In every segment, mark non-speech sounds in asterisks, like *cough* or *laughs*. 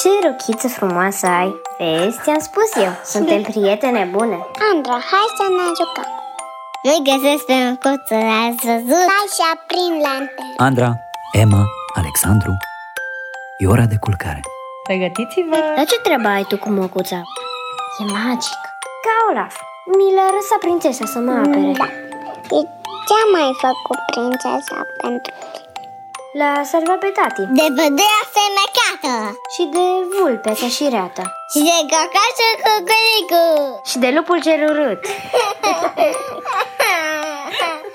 Ce rochiță frumoasă ai! Vezi, ți-am spus eu, suntem prietene bune. Andra, hai să ne jucăm. Nu-i găsesc pe măcuță, ați văzut? Hai și aprind lanterne Andra, Emma, Alexandru E ora de culcare. Pregătiți-vă! Dar ce treabă ai tu cu măcuța? E magic. Ca Olaf Mi l-a lăsat prințesa să mă apere. Da. Și ce a mai făcut prințesa pentru L-a salvat pe tati. De pădurea fermecată Și de vulpe ca și reata Și de cacașul cucuricu Și de lupul cel urât *laughs*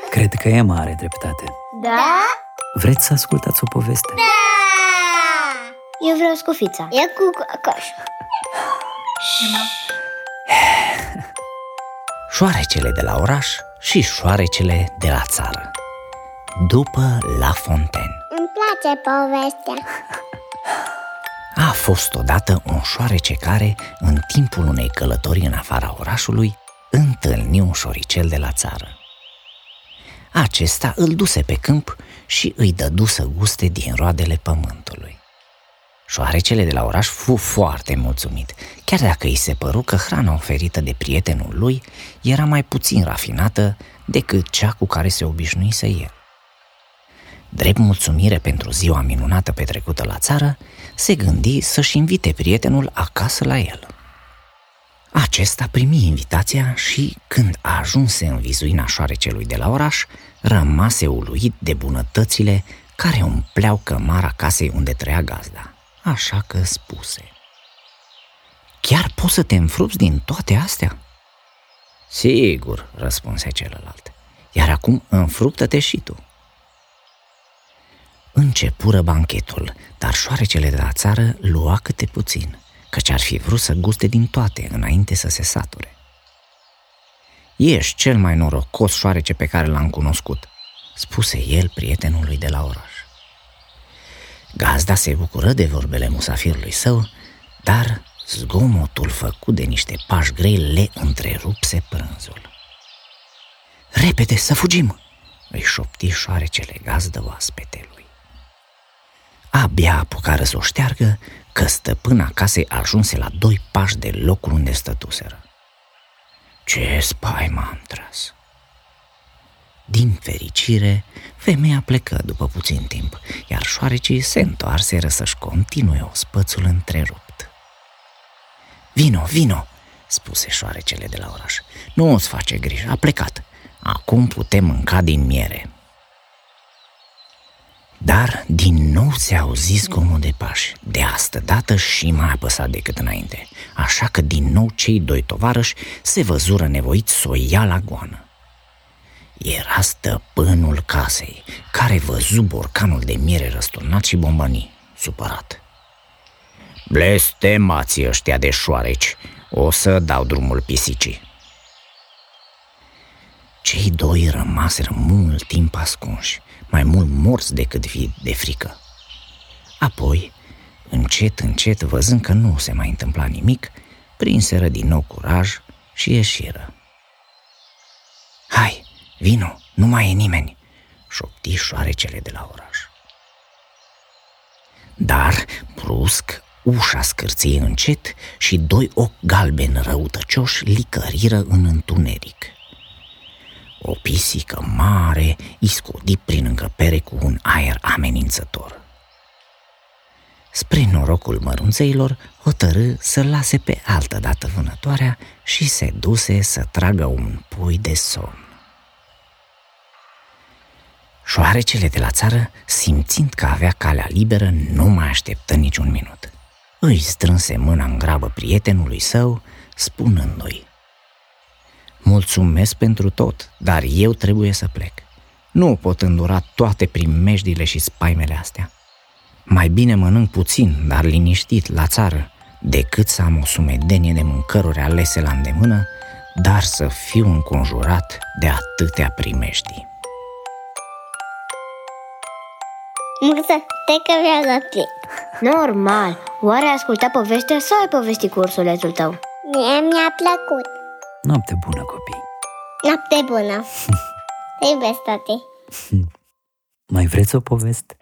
Cred că Emma are dreptate. Da? Vreți să ascultați o poveste? Da! Eu vreau scufița. E cu cacașul *laughs* Șoarecele de la oraș și șoarecele de la țară. După La Fontaine. Îmi place povestea *laughs* A fost odată un șoarece care, în timpul unei călătorii în afara orașului, întâlni un șoricel de la țară. Acesta îl duse pe câmp și îi dădu să guste din roadele pământului. Șoarecele de la oraș fu foarte mulțumit, chiar dacă îi se păru că hrana oferită de prietenul lui era mai puțin rafinată decât cea cu care se obișnuise el. Drept mulțumire pentru ziua minunată petrecută la țară, se gândi să-și invite prietenul acasă la el. Acesta primi invitația și, când a ajuns în vizuina șoarecelui de la oraș, rămase uluit de bunătățile care umpleau cămara casei unde trăia gazda. Așa că spuse. Chiar poți să te înfrupți din toate astea? Sigur, răspunse celălalt. Iar acum înfruptă-te și tu. Începură banchetul, dar șoarecele de la țară lua câte puțin, căci ar fi vrut să guste din toate înainte să se sature. Ești cel mai norocos șoarece pe care l-am cunoscut, spuse el prietenului de la oraș. Gazda se bucură de vorbele musafirului său, dar zgomotul făcut de niște pași grei le întrerupse prânzul. Repede să fugim!" îi șopti șoarecele gazdă oaspetelui. Abia apucară să o șteargă că stăpâna casei ajunse la doi pași de locul unde stătuseră. Ce spaimă am tras! Din fericire, femeia plecă după puțin timp, iar șoarecii se întoarseră să-și continue ospățul întrerupt. Vino, vino, spuse șoarecele de la oraș. Nu îți face grijă, a plecat. Acum putem mânca din miere. Dar din nou se auzi zgomot de pași, de astă dată și mai apăsat decât înainte, așa că din nou cei doi tovarăși se văzură nevoiți să o ia la goană. Era stăpânul casei, care văzu borcanul de miere răsturnat și bombăni, supărat. Blestemați ăștia de șoareci, o să dau drumul pisicii. Cei doi rămaseră mult timp ascunși, mai mult morți decât vii de frică. Apoi, încet, încet, văzând că nu se mai întâmpla nimic, prinseră din nou curaj și ieșiră. Hai, vino, nu mai e nimeni, șopti șoarecele de la oraș. Dar, brusc, ușa scârție încet și doi ochi galbeni răutăcioși licăriră în întuneric. O pisică mare iscodi prin încăpere cu un aer amenințător. Spre norocul mărunțeilor, hotărâ să lase pe altă dată vânătoarea și se duse să tragă un pui de somn. Șoarecele de la țară, simțind că avea calea liberă, nu mai așteptă niciun minut. Îi strânse mâna în grabă prietenului său, spunându-i Mulțumesc pentru tot, dar eu trebuie să plec. Nu pot îndura toate primejdile și spaimele astea. Mai bine mănânc puțin, dar liniștit, la țară, decât să am o sumedenie de mâncăruri alese la îndemână, dar să fiu înconjurat de atâtea primejdii. Mârță, te că vreau la plec Normal, oare ai ascultat povestea sau ai povestit cu ursulețul tău? Mie mi-a plăcut Noapte bună, copii. Noapte bună. *laughs* Te iubesc, tati. Mai vreți o poveste?